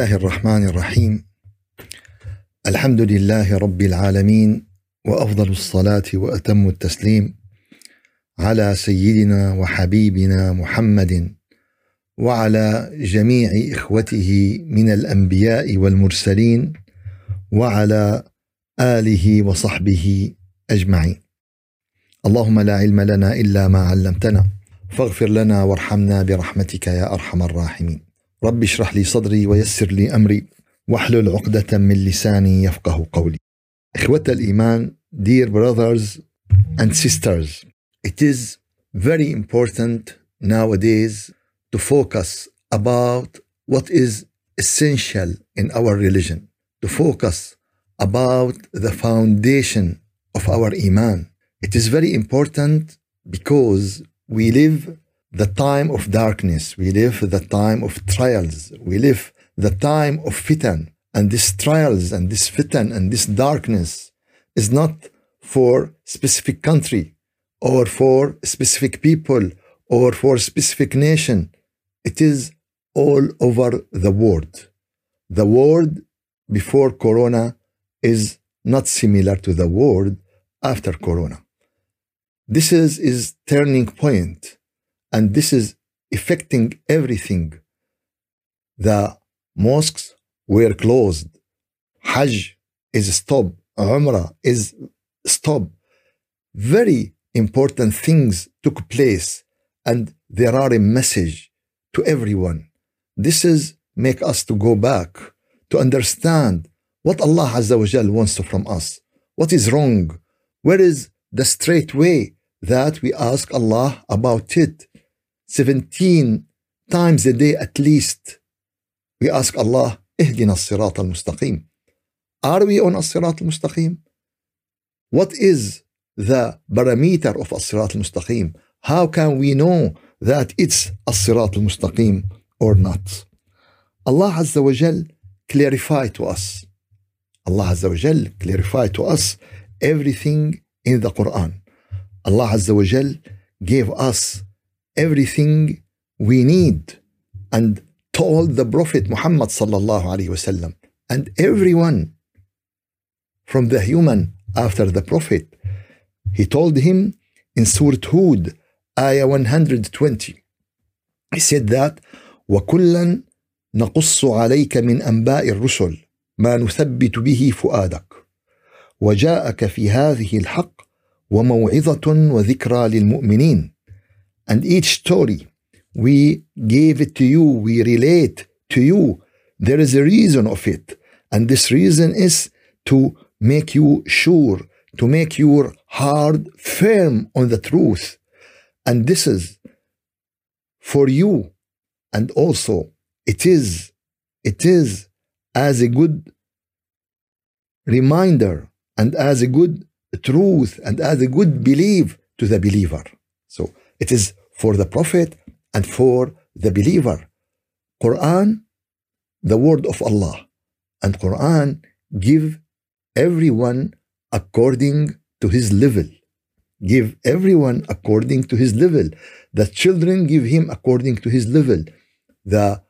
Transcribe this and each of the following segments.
الله الرحمن الرحيم الحمد لله رب العالمين وافضل الصلاه واتم التسليم على سيدنا وحبيبنا محمد وعلى جميع اخوته من الانبياء والمرسلين وعلى اله وصحبه اجمعين اللهم لا علم لنا الا ما علمتنا فاغفر لنا وارحمنا برحمتك يا ارحم الراحمين رب اشرح لي صدري ويسر لي امري واحلل عقدة من لساني يفقه قولي. إخوة الإيمان, dear brothers and sisters, it is very important nowadays to focus about what is essential in our religion, to focus about the foundation of our iman. It is very important because we live the time of darkness, we live the time of trials, we live the time of fitan. And this trials and this fitan and this darkness is not for specific country or for specific people or for specific nation. It is all over the world. The world before Corona is not similar to the world after Corona. This is is turning point, and this is affecting everything. The mosques were closed. Hajj is stopped. Umrah is stopped. Very important things took place, and there are a message to everyone. This is make us to go back to understand what Allah Azza wa Jal wants from us. What is wrong? Where is the straight way that we ask Allah about it? 17 times a day at least. We ask Allah, اهدنا الصراط المستقيم. Are we on الصراط المستقيم? What is the parameter of الصراط المستقيم? How can we know that it's الصراط المستقيم or not? Allah Azza wa Jal clarify to us. Allah Azza wa Jal clarify to us everything in the Quran. Allah Azza wa Jal gave us everything we need and told the Prophet Muhammad sallallahu alaihi wasallam and everyone from the human after the Prophet. He told him in Surah Hud, ayah 120. He said that وَكُلًّا نقص عليك من أنباء الرسل ما نثبت به فؤادك وجاءك في هذه الحق وموعظة وذكرى للمؤمنين and each story we gave it to you, we relate to you. There is a reason of it. And this reason is to make you sure, to make your heart firm on the truth. And this is for you. And also, it is, it is as a good reminder and as a good truth and as a good belief to the believer. So it is for the Prophet and for the believer. Quran, the word of Allah, and Quran give everyone according to his level. Give everyone according to his level. The children give him according to his level. The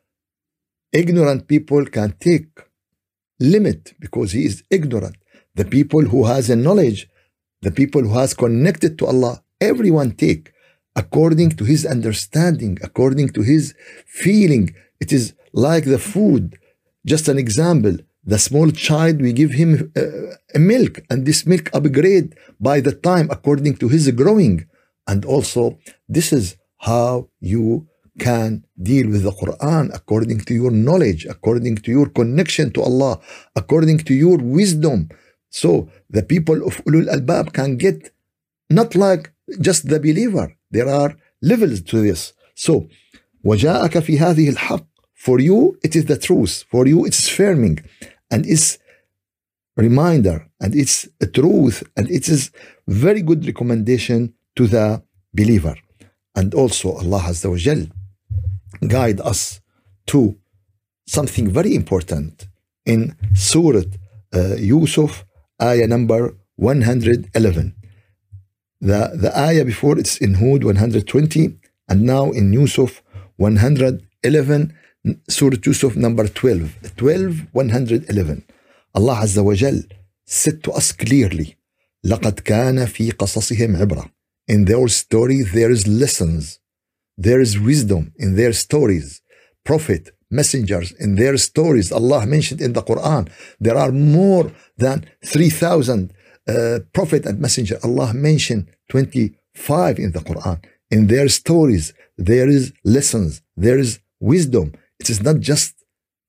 ignorant people can take limit because he is ignorant. The people who has a knowledge, the people who has connected to Allah, everyone take according to his understanding, according to his feeling. It is like the food. Just an example the small child, we give him uh, a milk, and this milk upgrade by the time according to his growing. And also, this is how you can deal with the Quran according to your knowledge, according to your connection to Allah, according to your wisdom. So the people of Ulul Albab can get not like just the believer. There are levels to this. So وجاءك في هذه الحق for you it is the truth for you it's firming and it's reminder and it's a truth and it is very good recommendation to the believer and also Allah Azza wa Jal guide us to something very important in Surah uh, Yusuf ayah number 111 the, the ayah before it's in Hud 120 and now in Yusuf 111 Surah Yusuf number 12, 12, 111. Allah Azza wa Jal said to us clearly, لقد كان في قصصهم عبرة. In their story there is lessons. There is wisdom in their stories. Prophet, messengers in their stories. Allah mentioned in the Quran. There are more than 3,000 uh, prophet and messenger. Allah mentioned 25 in the Quran. In their stories, there is lessons. There is wisdom. It is not just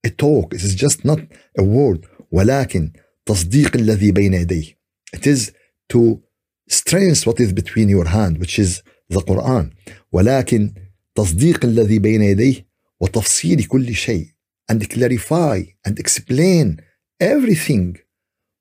a talk. It is just not a word. ولكن تصديق الذي بين يديه. It is to strengthen what is between your hand, which is the Quran. ولكن تصديق الذي بين يديه وتفصيل كل شيء and clarify and explain everything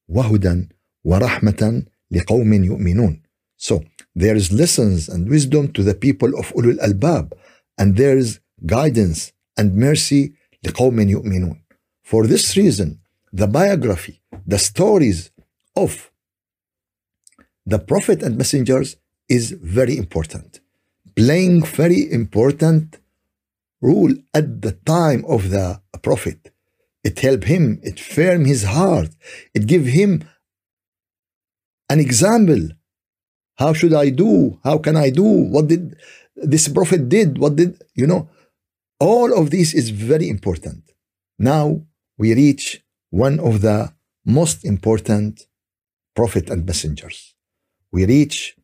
وهدى ورحمة لقوم يؤمنون. So there is lessons and wisdom to the people of ulul albab and there is guidance and mercy لقوم يؤمنون. For this reason, the biography, the stories of the prophet and messengers is very important. Playing very important rule at the time of the prophet. It helped him, it firmed his heart, it gave him an example. How should I do? How can I do? What did this prophet did? What did you know? All of this is very important. Now we reach one of the most important prophet and messengers. We reach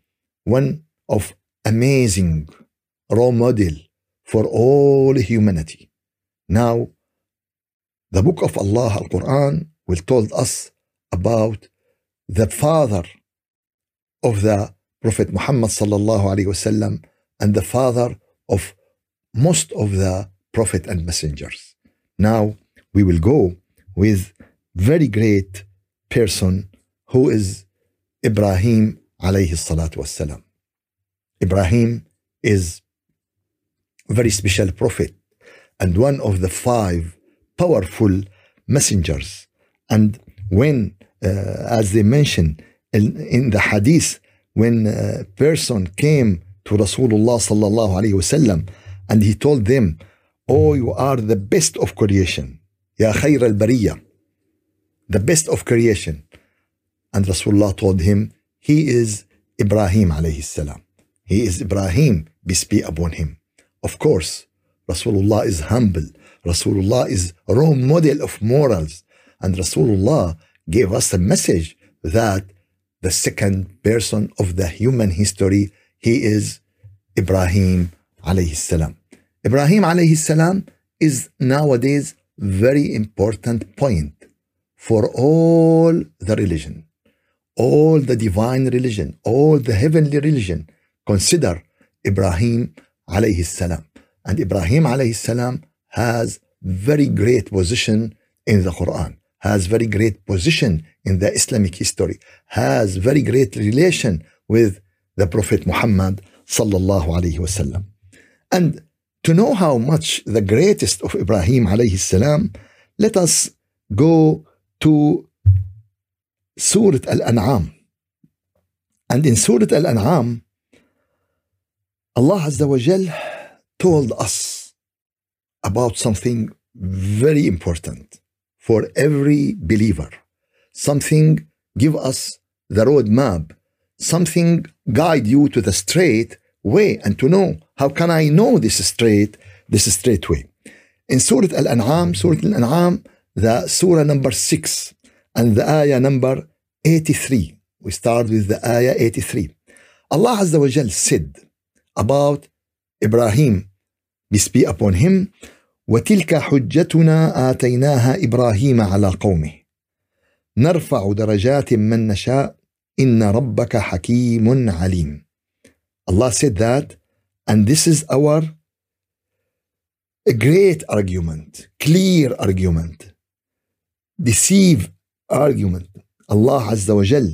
one of amazing role model for all humanity. Now, the book of Allah, Al Quran, will told us about the father of the Prophet Muhammad sallallahu alaihi wasallam and the father of most of the prophet and messengers. Now we will go with very great person who is Ibrahim alayhi salatu wasalam. Ibrahim is very special prophet and one of the five powerful messengers. And when, uh, as they mention in, in, the hadith, when a person came to Rasulullah sallallahu alayhi wasallam and he told them, Oh, you are the best of creation. Ya khayr al bariyah the best of creation. And Rasulullah told him, he is Ibrahim alayhi salam. He is Ibrahim, peace be upon him. Of course, Rasulullah is humble. Rasulullah is a role model of morals. And Rasulullah gave us a message that the second person of the human history, he is Ibrahim alayhi salam. Ibrahim alayhi salam is nowadays very important point for all the religion, all the divine religion, all the heavenly religion, consider Ibrahim alayhi salam. And Ibrahim alayhi salam has very great position in the Quran, has very great position in the Islamic history, has very great relation with the Prophet Muhammad sallallahu alayhi wasallam. And to know how much the greatest of Ibrahim alayhi salam, let us go to Surah Al-An'am. And in Surah Al-An'am, Allah Azza wa Jal told us about something very important for every believer. Something give us the roadmap. Something guide you to the straight way and to know how can I know this straight, this straight way. In Surah Al-An'am, Surah Al-An'am, the surah number 6 and the ayah number 83. We start with the ayah 83. Allah Azza wa Jal said about Ibrahim, peace be upon him, وتلك حجتنا آتيناها إبراهيم على قومه نرفع درجات من نشاء إن ربك حكيم عليم Allah said that and this is our great argument clear argument deceive argument. Allah Azza wa Jal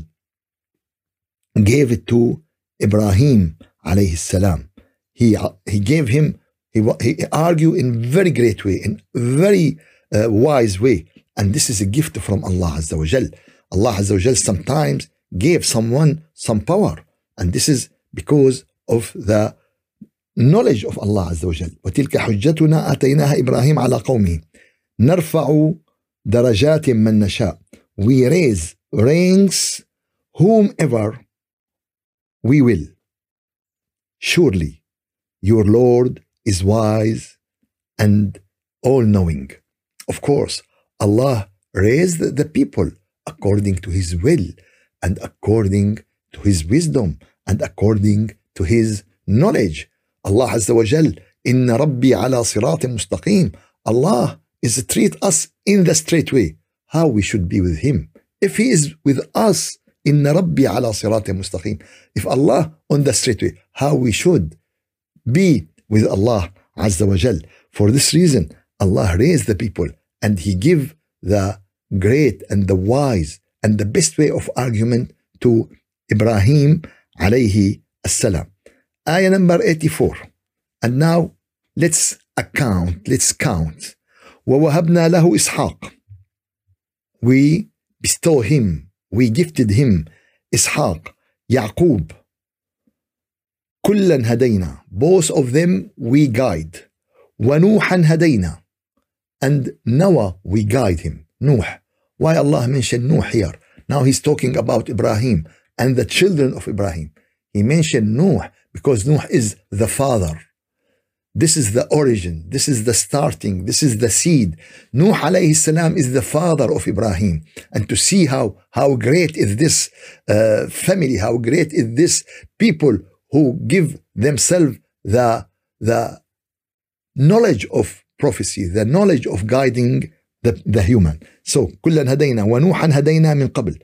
gave it to Ibrahim alayhi salam. He, he gave him, he, he argued in very great way, in very uh, wise way. And this is a gift from Allah Azza wa Jal. Allah Azza wa Jal sometimes gave someone some power. And this is because of the knowledge of Allah عز وجل وتلك حجتنا آتيناها إبراهيم على قومه نرفع درجات من نشاء we raise ranks whomever we will surely your Lord is wise and all knowing. Of course, Allah raised the people according to His will and according to His wisdom and according to His knowledge. Allah Azza wa Jal, Inna Rabbi ala siratim mustaqim. Allah is treat us in the straight way, how we should be with Him. If He is with us, Inna Rabbi ala siratim mustaqim. If Allah on the straight way, how we should be with Allah عز وجل for this reason Allah raised the people and he give the great and the wise and the best way of argument to Ibrahim عليه السلام ayah number 84 and now let's account let's count ووهبنا له إسحاق we bestow him we gifted him إسحاق يعقوب كلا هدينا both of them we guide ونوحا هدينا and Noah we guide him Nuh why Allah mentioned Nuh here now he's talking about Ibrahim and the children of Ibrahim he mentioned Nuh because Nuh is the father this is the origin. This is the starting. This is the seed. Nuh alayhi salam is the father of Ibrahim. And to see how, how great is this uh, family, how great is this people who give themselves the, the knowledge of prophecy, the knowledge of guiding the, the human. So, كلا هدينا ونوحا هدينا من قبل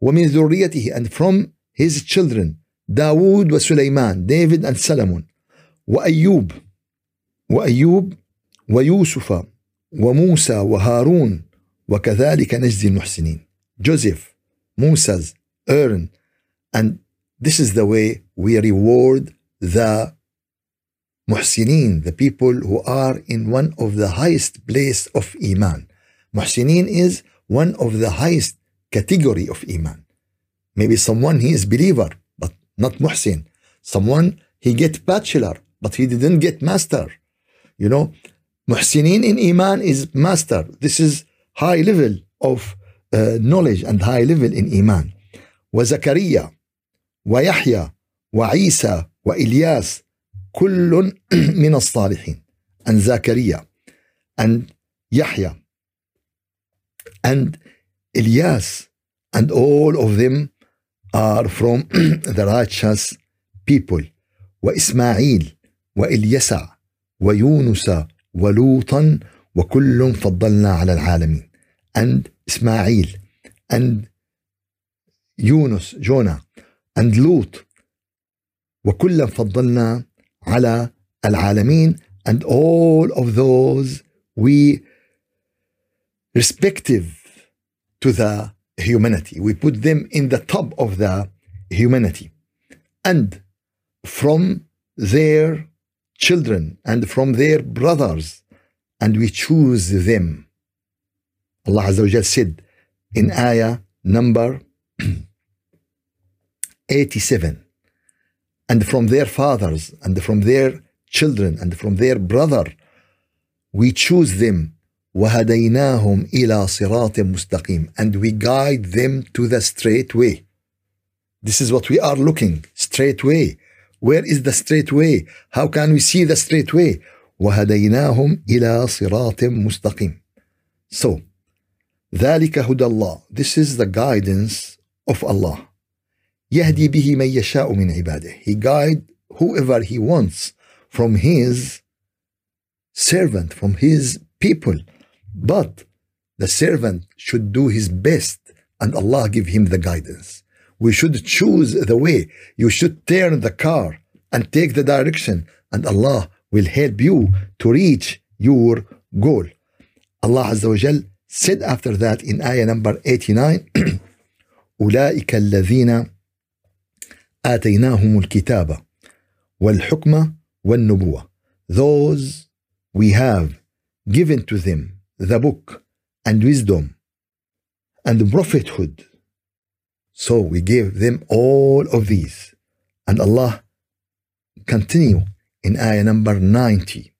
ومن ذريته and from his children داود وسليمان David and Solomon وأيوب وايوب ويوسف وموسى وهارون وكذلك نجزي المحسنين Joseph, Moses, Aaron and this is the way we reward the muhsinin the people who are in one of the highest place of iman muhsinin is one of the highest category of iman maybe someone he is believer but not muhsin someone he get bachelor but he didn't get master you know, muhsinin in iman is master. This is high level of uh, knowledge and high level in iman. وزكريا ويحيى وعيسى وإلياس كل من الصالحين. and زكريا and Yahya and Elias and all of them are from the righteous people. وإسماعيل وإليسع ويونس ولوطا وكل فضلنا على العالمين. and إسماعيل and يونس جونا. and لوط وكلا فضلنا على العالمين and all of those we respective to the humanity we put them in the top of the humanity and from their children and from their brothers, and we choose them. Allah Azza wa said in ayah number 87 and from their fathers and from their children and from their brother we choose them وهديناهم إلى صراط مستقيم and we guide them to the straight way this is what we are looking straight way where is the straight way? How can we see the straight way? وهديناهم إلى صراط مستقيم. So, ذلك هدى الله. This is the guidance of Allah. يهدي به من يشاء من عباده. He guide whoever he wants from his servant, from his people. But the servant should do his best and Allah give him the guidance. We should choose the way. You should turn the car and take the direction, and Allah will help you to reach your goal. Allah Azza wa Jal said after that in ayah number 89 أولئك الذين آتيناهم الكتاب والحكمة والنبوة Those we have given to them the book and wisdom and prophethood So we gave them all of these. And Allah continue in ayah number 90.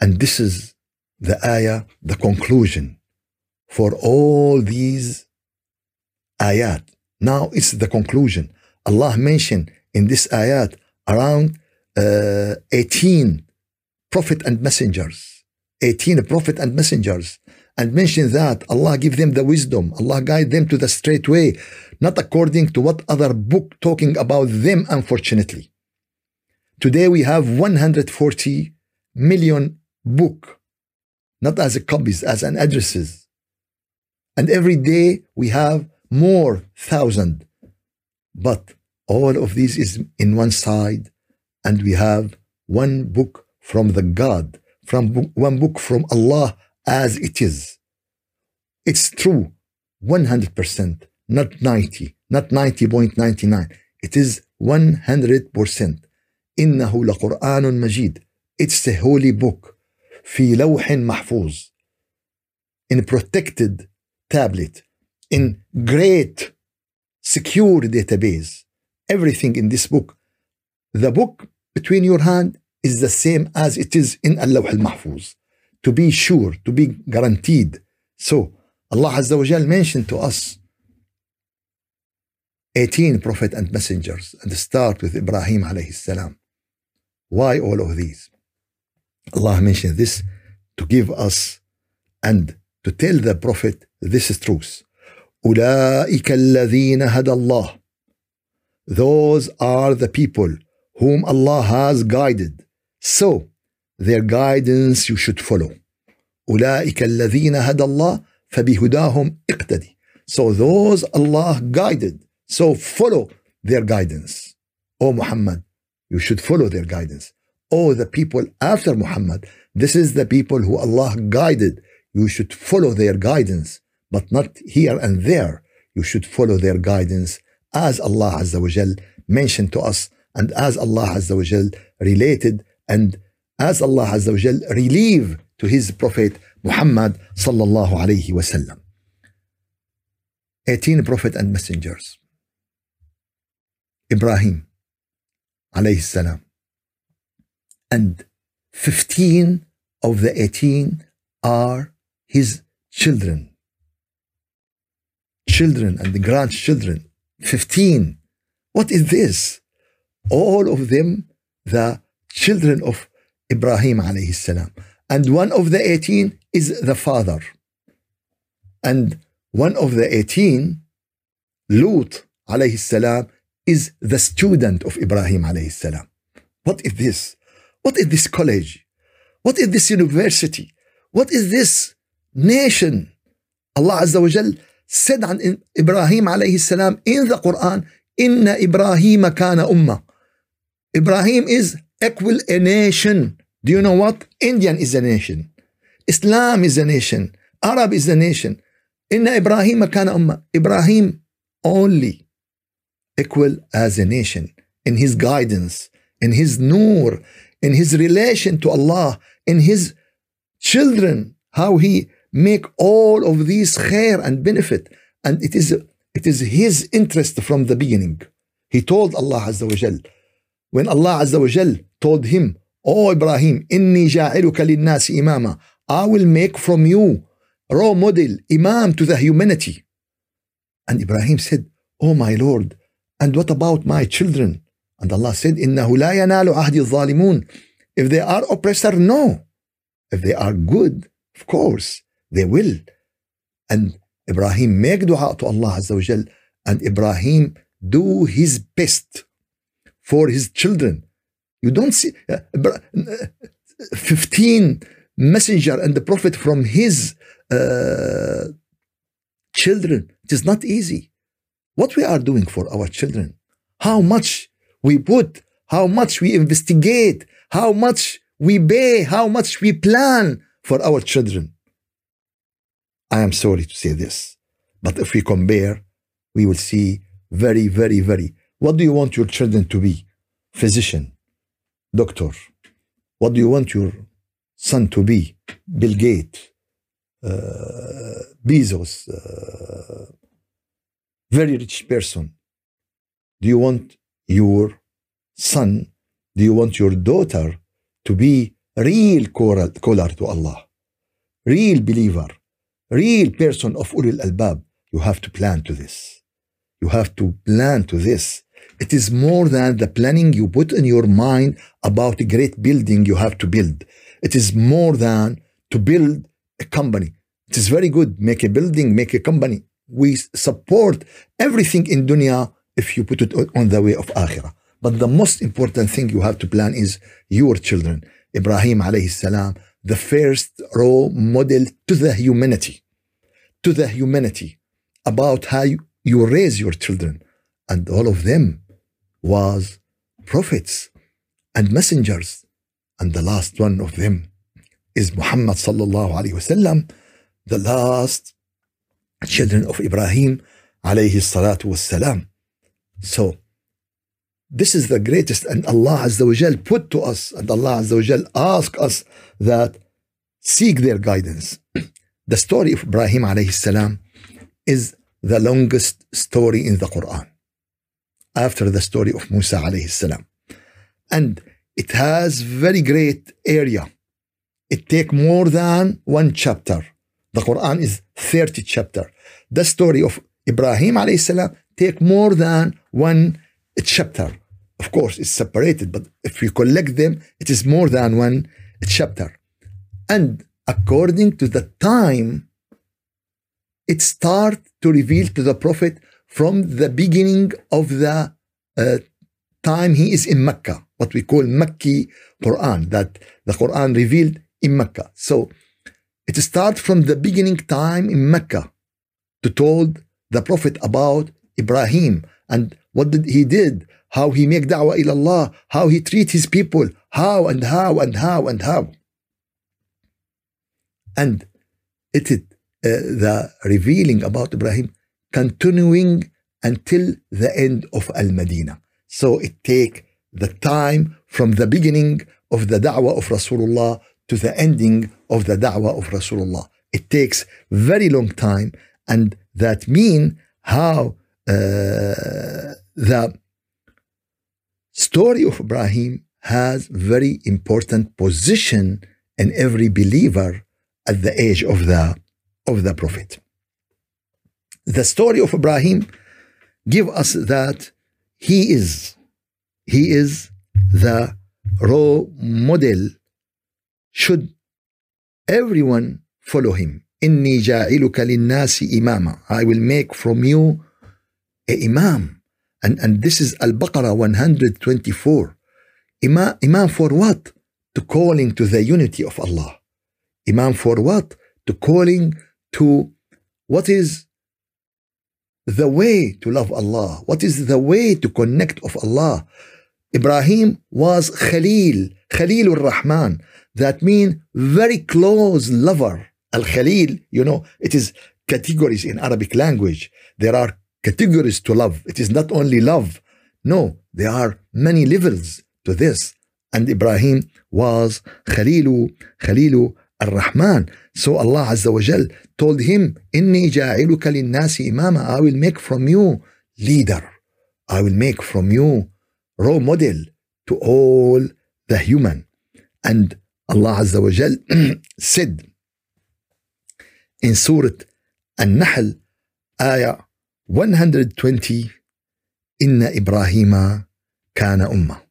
And this is the ayah, the conclusion for all these ayat. Now it's the conclusion. Allah mentioned in this ayat around uh, 18 prophet and messengers. 18 prophet and messengers. And mention that Allah give them the wisdom. Allah guide them to the straight way. Not according to what other book talking about them, unfortunately. Today we have 140 million book. Not as a copies, as an addresses. And every day we have more thousand. But all of these is in one side and we have one book from the God, from one book from Allah as it is. It's true, 100%, not 90, not 90.99. It is 100%. إنه لقرآن مجيد. It's a holy book. في لوح محفوظ. In a protected tablet. In great secure database. Everything in this book. The book between your hand is the same as it is in al-Lawh al-Mahfuz. To be sure, to be guaranteed. So, Allah Azza wa Jal mentioned to us 18 prophet and messengers and start with Ibrahim alayhi salam. Why all of these? Allah mentioned this to give us and to tell the prophet this is truth. أولئك الذين هدى الله. Those are the people whom Allah has guided. So, their guidance you should follow. أولئك الذين هدى الله فبهداهم اقتدي. So those Allah guided. So follow their guidance. O Muhammad, you should follow their guidance. O the people after Muhammad, this is the people who Allah guided. You should follow their guidance, but not here and there. You should follow their guidance as Allah Azza wa Jal mentioned to us and as Allah Azza wa Jal related and as Allah Azza wa Jal relieve to his Prophet Muhammad sallallahu alayhi wasallam. 18 prophet and messengers. Ibrahim alayhi salam. And 15 of the 18 are his children. Children and the grandchildren. 15. What is this? All of them the children of Ibrahim alayhi salam. And one of the 18 is the father. And one of the 18, Lut alayhi salam, is the student of Ibrahim alayhi salam. What is this? What is this college? What is this university? What is this nation? Allah Azza wa Jal said on Ibrahim alayhi salam in the Quran, Inna Ibrahim kana ummah. Ibrahim is equal a nation. Do you know what? Indian is a nation. Islam is a nation. Arab is a nation. Inna Ibrahim kana umma. Ibrahim only equal as a nation in his guidance, in his nur, in his relation to Allah, in his children, how he make all of these khair and benefit. And it is it is his interest from the beginning. He told Allah Azza wa Jal, when Allah Azza wa Jal told him, Oh Ibrahim, inni ja'iluka linnasi imama. I will make from you role model, imam to the humanity. And Ibrahim said, Oh my Lord, and what about my children? And Allah said, إِنَّهُ لَا يَنَالُ عَهْدِ الظَّالِمُونَ If they are oppressor, no. If they are good, of course, they will. And Ibrahim make dua to Allah Azza wa Jal, and Ibrahim do his best for his children. You don't see uh, uh, 15 messenger and the prophet from his uh, children. It is not easy. What we are doing for our children, how much we put, how much we investigate, how much we pay, how much we plan for our children. I am sorry to say this, but if we compare, we will see very, very, very. What do you want your children to be? Physician, doctor. What do you want your son to be? Bill Gates, uh, Bezos, uh, very rich person. Do you want your son? Do you want your daughter to be real caller to Allah, real believer, real person of ulul albab, you have to plan to this. You have to plan to this. It is more than the planning you put in your mind about a great building you have to build. It is more than to build a company. It is very good. Make a building, make a company. We support everything in dunya if you put it on the way of akhirah. But the most important thing you have to plan is your children. Ibrahim alayhi salam, the first role model to the humanity, to the humanity about how you, raise your children. And all of them was prophets and messengers. And the last one of them is Muhammad sallallahu alayhi wasallam, the last children of Ibrahim alayhi salatu wasalam. So this is the greatest and Allah Azza wa Jal put to us and Allah Azza wa Jal ask us that seek their guidance. the story of Ibrahim alayhi salam is the longest story in the Quran after the story of Musa alayhi salam. And it has very great area. It take more than one chapter. The Quran is 30 chapter. The story of Ibrahim alayhi salam take more than one chapter. Of course, it's separated, but if you collect them, it is more than one chapter. And according to the time, it start to reveal to the Prophet from the beginning of the uh, time he is in Mecca, what we call Makki Quran, that the Quran revealed in Mecca. So it starts from the beginning time in Mecca to told the Prophet about Ibrahim and what did he did, how he make da'wah ila Allah, how he treat his people, how and how and how and how. And it is uh, the revealing about Ibrahim continuing until the end of Al-Madinah. So it take the time from the beginning of the da'wah of Rasulullah to the ending of the da'wah of Rasulullah. It takes very long time and that mean how uh, the story of Ibrahim has very important position in every believer at the age of the of the prophet. The story of Ibrahim give us that he is he is the role model should everyone follow him إني جاعلك للناس إماما I will make from you a imam and, and this is Al-Baqarah 124 imam, imam for what? to calling to the unity of Allah imam for what? to calling to what is the way to love Allah? What is the way to connect of Allah? Ibrahim was Khalil, Khalilur Rahman. That means very close lover. Al Khalil, you know, it is categories in Arabic language. There are categories to love. It is not only love. No, there are many levels to this. And Ibrahim was Khalilu, Khalilu Ar-Rahman. So Allah wa Jal told him, Inni ja'iluka linnasi imama. I will make from you leader. I will make from you role model to all the human. And Allah wa Jal said in Surah An-Nahl, ayah 120, Inna Ibrahima kana ummah.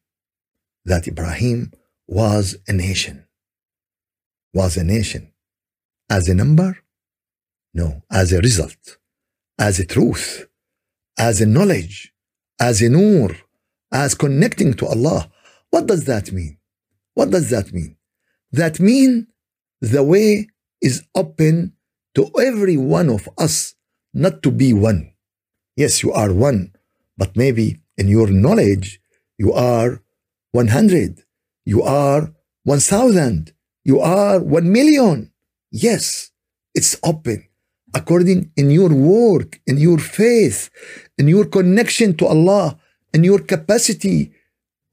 That Ibrahim was a nation. Was a nation. As a number? No, as a result, as a truth, as a knowledge, as a nur, as connecting to Allah. What does that mean? What does that mean? That mean the way is open to every one of us not to be one. Yes, you are one, but maybe in your knowledge you are 100, you are 1000, you are 1 million. Yes, it's open according in your work, in your faith, in your connection to Allah, in your capacity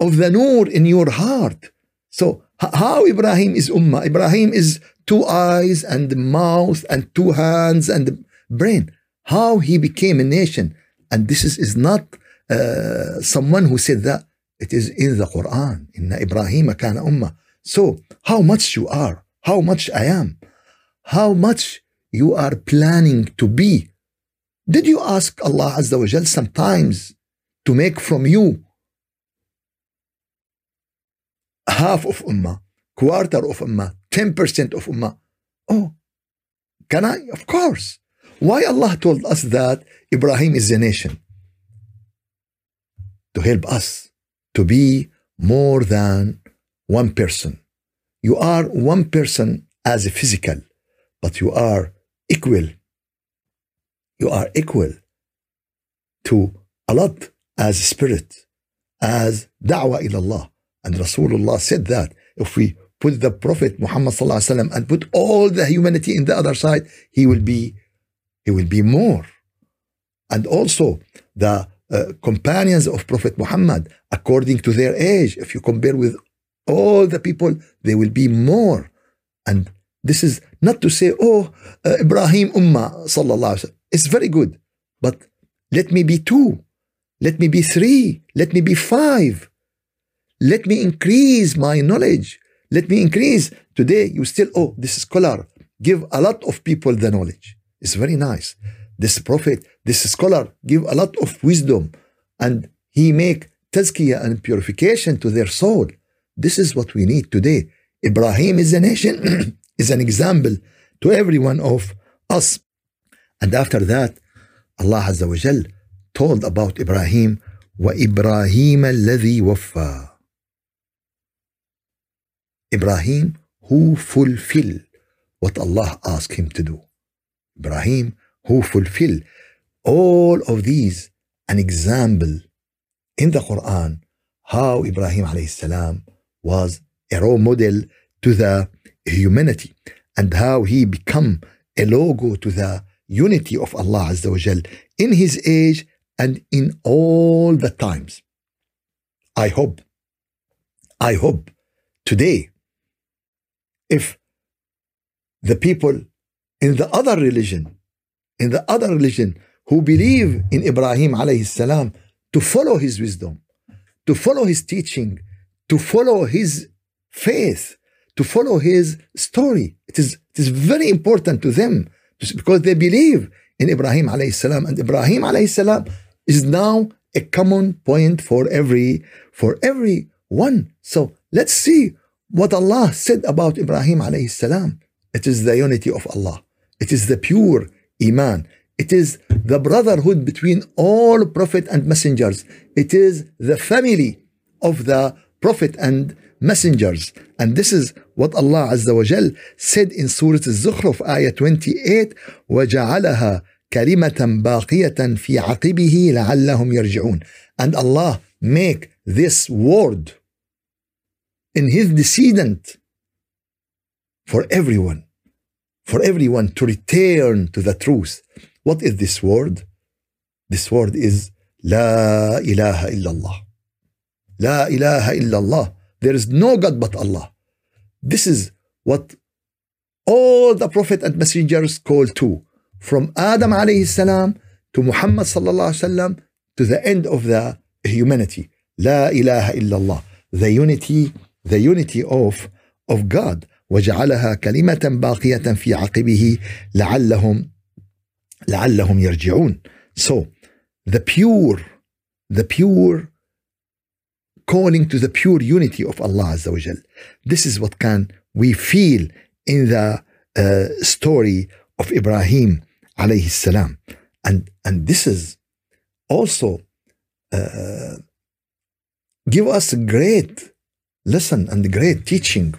of the nur in your heart. So how Ibrahim is ummah? Ibrahim is two eyes and mouth and two hands and brain. How he became a nation. And this is, is not uh, someone who said that. It is in the Quran. Inna Ibrahim kana ummah. So, how much you are, how much I am, how much you are planning to be. Did you ask Allah Azza wa Jal sometimes to make from you half of Ummah, quarter of Ummah, 10% of Ummah? Oh, can I? Of course. Why Allah told us that Ibrahim is a nation? To help us to be more than one person. You are one person as a physical, but you are equal. You are equal to a lot as spirit, as da'wah ila Allah. And Rasulullah said that if we put the Prophet Muhammad sallam, and put all the humanity in the other side, he will be he will be more. And also the uh, companions of Prophet Muhammad, according to their age, if you compare with all the people, there will be more. And this is not to say, oh, uh, Ibrahim Ummah, sallallahu wasallam. It's very good. But let me be two. Let me be three. Let me be five. Let me increase my knowledge. Let me increase. Today, you still, oh, this scholar. Give a lot of people the knowledge. It's very nice. This prophet, this scholar, give a lot of wisdom and he make tazkiyah and purification to their soul. This is what we need today. Ibrahim is a nation, is an example to every one of us. And after that, Allah Azza wa Jal told about Ibrahim, وَإِبْرَاهِيمَ الَّذِي وَفَّى Ibrahim who fulfill what Allah asked him to do. Ibrahim who fulfill all of these an example in the Quran how Ibrahim alayhi salam was a role model to the humanity and how he become a logo to the unity of Allah Azza wa in his age and in all the times. I hope, I hope today, if the people in the other religion, in the other religion who believe in Ibrahim alayhi salam to follow his wisdom, to follow his teaching, to follow his faith, to follow his story. It is, it is very important to them because they believe in Ibrahim alayhi salam. And Ibrahim alayhi salam is now a common point for every for every one. So let's see what Allah said about Ibrahim alayhi salam. It is the unity of Allah. It is the pure iman. It is the brotherhood between all prophet and messengers. It is the family of the prophet and messengers. And this is what Allah Azza wa Jal said in Surah Al-Zukhruf, ayah 28, وَجَعَلَهَا كَلِمَةً بَاقِيَةً فِي عَقِبِهِ لَعَلَّهُمْ يَرْجِعُونَ And Allah make this word in His descendant for everyone, for everyone to return to the truth. What is this word? This word is La ilaha illallah. La ilaha illallah. There is no God but Allah. This is what all the prophet and messengers call to. From Adam alayhi salam to Muhammad sallallahu alayhi wasallam to the end of the humanity. La ilaha illallah. The unity, the unity of, of God. وجعلها كلمة باقية في عقبه لعلهم لعلهم يرجعون. So the pure, the pure calling to the pure unity of Allah Azza wa Jal. This is what can we feel in the uh, story of Ibrahim alayhi salam. And, and this is also uh, give us great lesson and great teaching.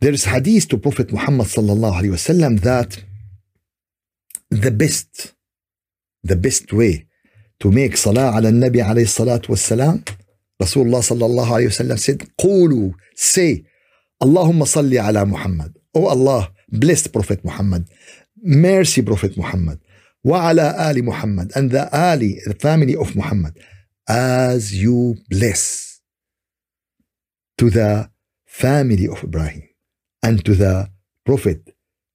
There is hadith to Prophet Muhammad sallallahu alayhi wasallam that the best, the best way to make salah على النبي عليه الصلاة والسلام رسول الله صلى الله عليه وسلم said قولوا say اللهم صل على محمد Oh Allah bless Prophet Muhammad mercy Prophet Muhammad وعلى آل محمد and the Ali the family of Muhammad as you bless to the family of Ibrahim and to the prophet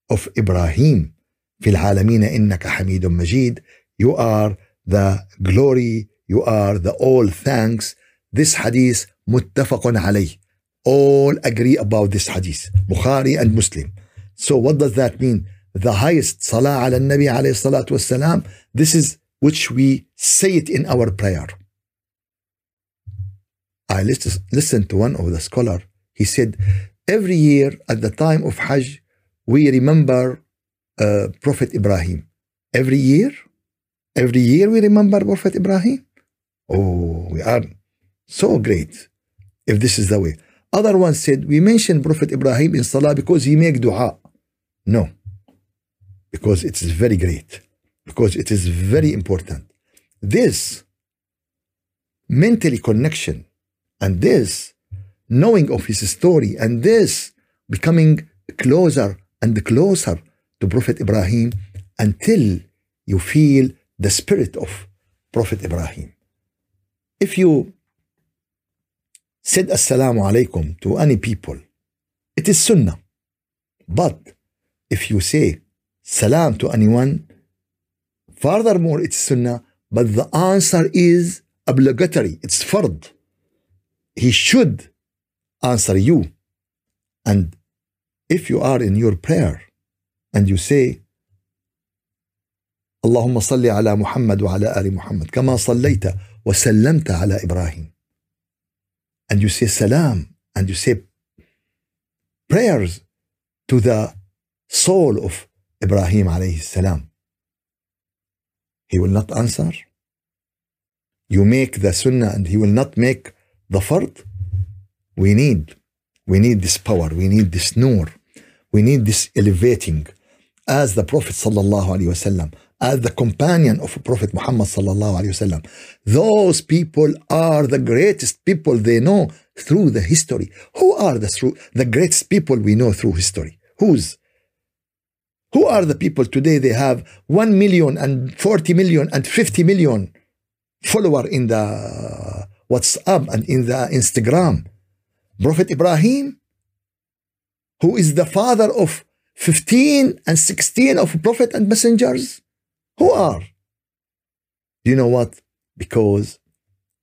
of Ibrahim في العالمين إنك حميد مجيد you are the glory, you are the all thanks. This hadith muttafaqun alayh. all agree about this hadith, Bukhari and Muslim. So what does that mean? The highest salah ala nabi alayhi salatu this is which we say it in our prayer. I listened to one of the scholar. He said, every year at the time of Hajj, we remember uh, Prophet Ibrahim. Every year? Every year we remember Prophet Ibrahim? Oh, we are so great if this is the way. Other ones said, we mention Prophet Ibrahim in Salah because he make dua. No, because it is very great, because it is very important. This mentally connection and this knowing of his story and this becoming closer and closer to Prophet Ibrahim until you feel the spirit of Prophet Ibrahim. If you said Assalamu alaikum to any people, it is Sunnah. But if you say Salam to anyone, furthermore it's Sunnah, but the answer is obligatory, it's fard. He should answer you. And if you are in your prayer and you say, اللهم صل على محمد وعلى ال محمد كما صليت وسلمت على إبراهيم and you say salam and you say prayers to the soul of Ibrahim alayhi salam he will not answer you make the sunnah and he will not make the fard we need we need this power we need this nur we need this elevating as the prophet sallallahu alaihi wasallam as the companion of Prophet Muhammad sallallahu alaihi wasallam. Those people are the greatest people they know through the history. Who are the through the greatest people we know through history? Who's? Who are the people today? They have 1 million and 40 million and 50 million follower in the WhatsApp and in the Instagram. Prophet Ibrahim, who is the father of 15 and 16 of prophet and messengers. Who are? You know what? Because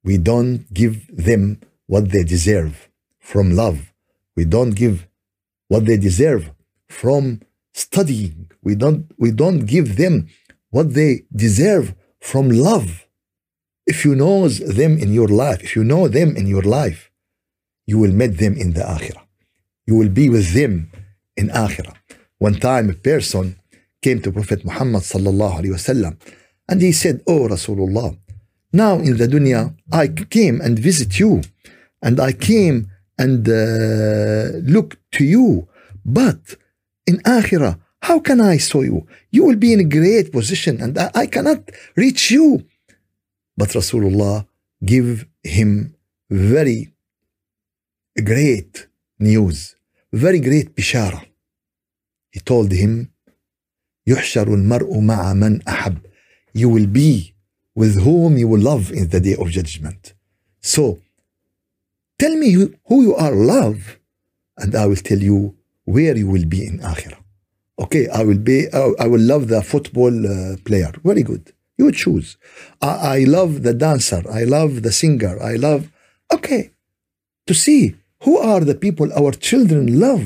we don't give them what they deserve from love. We don't give what they deserve from studying. We don't we don't give them what they deserve from love. If you know them in your life, if you know them in your life, you will meet them in the akhirah. You will be with them in akhirah. One time a person came to Prophet Muhammad sallallahu alaihi wasallam, and he said, "Oh Rasulullah, now in the dunya I came and visit you, and I came and uh, look to you, but in akhirah, how can I saw you? You will be in a great position, and I, I cannot reach you." But Rasulullah give him very great news, very great bishara. He told him يحشر المرء مع من أحب you will be with whom you will love in the day of judgment so tell me who, who you are love and I will tell you where you will be in akhirah okay I will be I will love the football uh, player very good you choose I, I love the dancer I love the singer I love okay to see who are the people our children love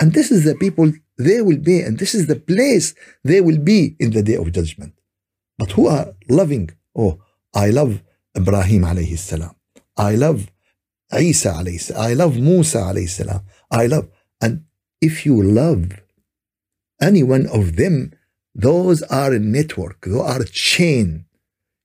and this is the people they will be, and this is the place they will be in the day of judgment. But who are loving? Oh, I love Ibrahim alayhi salam. I love Isa alayhi salam. I love Musa alayhi salam. I love, and if you love any one of them, those are a network, those are a chain.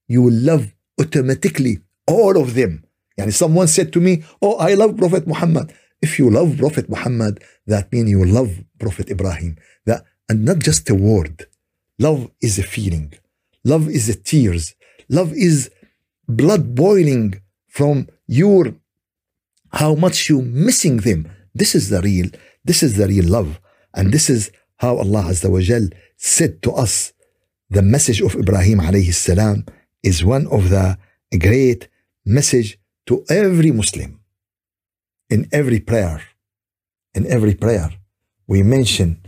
You will love automatically all of them. Yani someone said to me, Oh, I love Prophet Muhammad. If you love Prophet Muhammad, that means you love Prophet Ibrahim. That and not just a word. Love is a feeling. Love is a tears. Love is blood boiling from your how much you missing them. This is the real, this is the real love. And this is how Allah Azza wa Jal said to us the message of Ibrahim alayhi salam is one of the great message to every Muslim in every prayer, in every prayer, we mention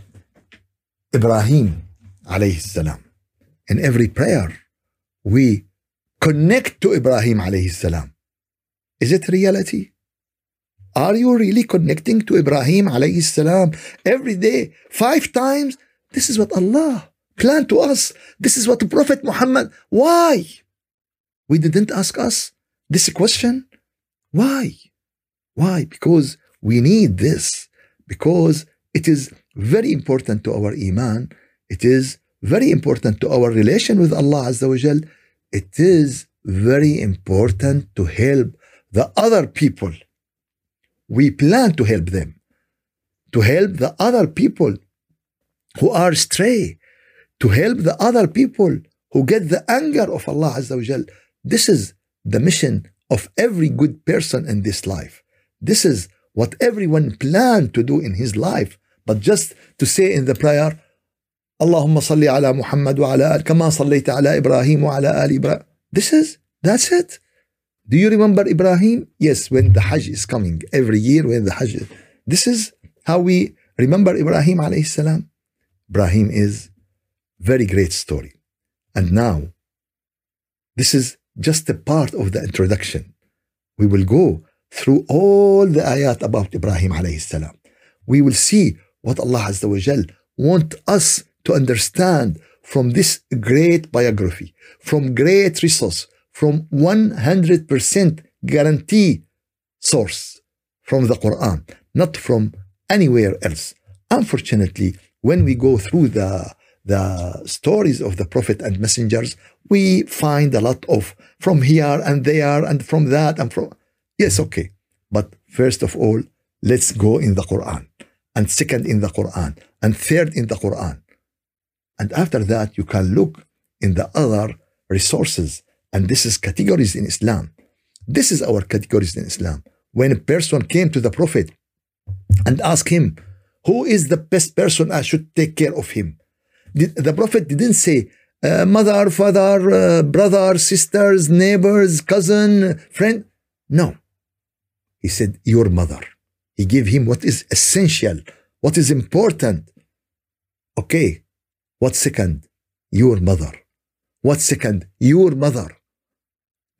Ibrahim alayhi salam. In every prayer, we connect to Ibrahim alayhi salam. Is it reality? Are you really connecting to Ibrahim alayhi salam every day, five times? This is what Allah planned to us. This is what the Prophet Muhammad. Why? We didn't ask us this question. Why? Why? Because we need this. Because it is very important to our iman. It is very important to our relation with Allah Azza wa Jal. It is very important to help the other people. We plan to help them, to help the other people who are stray, to help the other people who get the anger of Allah Azza wa Jal. This is the mission of every good person in this life. This is what everyone planned to do in his life. But just to say in the prayer, اللهم صل على محمد وعلى آل كما صليت على إبراهيم وعلى آل إبراهيم. This is, that's it. Do you remember Ibrahim? Yes, when the Hajj is coming every year when the Hajj. This is how we remember Ibrahim alayhi salam. Ibrahim is very great story. And now, this is just a part of the introduction. We will go through all the ayat about Ibrahim alayhi salam. We will see what Allah Azza wa Jal want us to understand from this great biography, from great resource, from 100% guarantee source from the Quran, not from anywhere else. Unfortunately, when we go through the the stories of the prophet and messengers, we find a lot of from here and there and from that and from yes, okay. But first of all, let's go in the Quran, and second in the Quran, and third in the Quran. And after that, you can look in the other resources. And this is categories in Islam. This is our categories in Islam. When a person came to the Prophet and asked him, Who is the best person I should take care of him? The Prophet didn't say, uh, Mother, father, uh, brother, sisters, neighbors, cousin, friend. No. He said, Your mother. He gave him what is essential, what is important. Okay. What second? Your mother. What second? Your mother.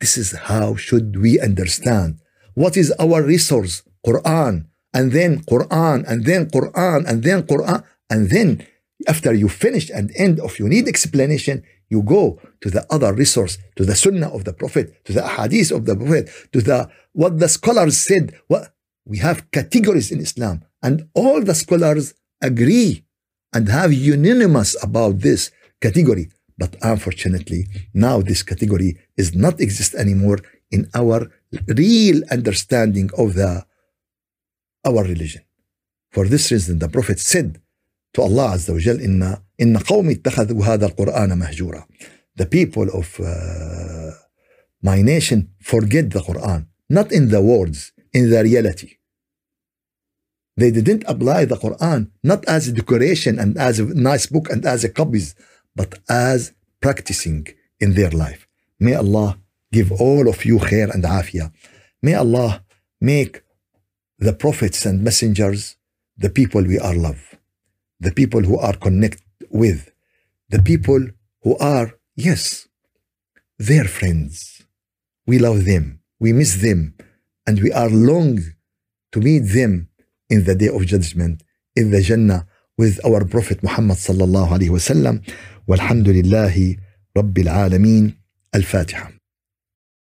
This is how should we understand. What is our resource? Quran. And then Quran, and then Quran, and then Quran. And then after you finish and end of you need explanation, you go to the other resource, to the Sunnah of the Prophet, to the Hadith of the Prophet, to the what the scholars said. What we have categories in Islam, and all the scholars agree and have unanimous about this category. But unfortunately, now this category is not exist anymore in our real understanding of the our religion. For this reason, the Prophet said to Allah Azza wa إن إن قومي اتخذوا هذا القرآن مهجورا. The people of uh, my nation forget the Quran, not in the words, in the reality. They didn't apply the Quran not as a decoration and as a nice book and as a copies, but as practicing in their life. May Allah give all of you khair and afiyah. May Allah make the prophets and messengers the people we are love, the people who are connect with, the people who are, yes, their friends. We love them, we miss them, and we are long to meet them in the day of judgment in the Jannah with our Prophet Muhammad sallallahu alayhi wasallam. والحمد لله رب العالمين الفاتحة.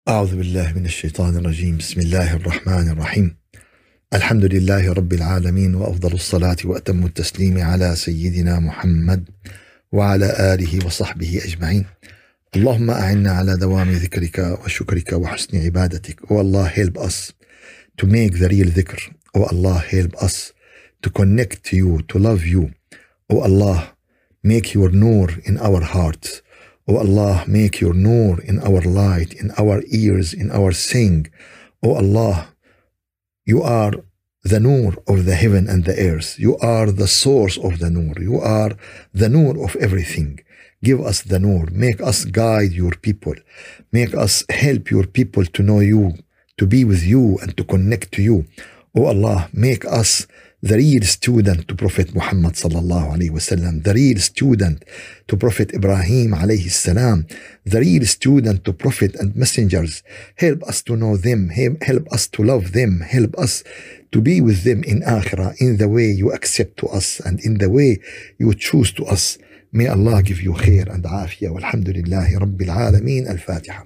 أعوذ بالله من الشيطان الرجيم بسم الله الرحمن الرحيم. الحمد لله رب العالمين وأفضل الصلاة وأتم التسليم على سيدنا محمد وعلى آله وصحبه أجمعين. اللهم أعنا على دوام ذكرك وشكرك وحسن عبادتك. Oh Allah help us to make the real dhikr Oh Allah, help us to connect to you, to love you. Oh Allah, make your nur in our hearts. Oh Allah, make your nur in our light, in our ears, in our sing. Oh Allah, you are the nur of the heaven and the earth. You are the source of the nur. You are the nur of everything. Give us the nur. Make us guide your people. Make us help your people to know you, to be with you, and to connect to you. Oh Allah, make us the real student to Prophet Muhammad sallallahu alayhi wasallam, the real student to Prophet Ibrahim alayhi salam, the real student to Prophet and messengers. Help us to know them, help us to love them, help us to be with them in akhirah in the way you accept to us and in the way you choose to us. May Allah give you khair and afiyah. Walhamdulillahi Rabbil Alameen. Al-Fatiha.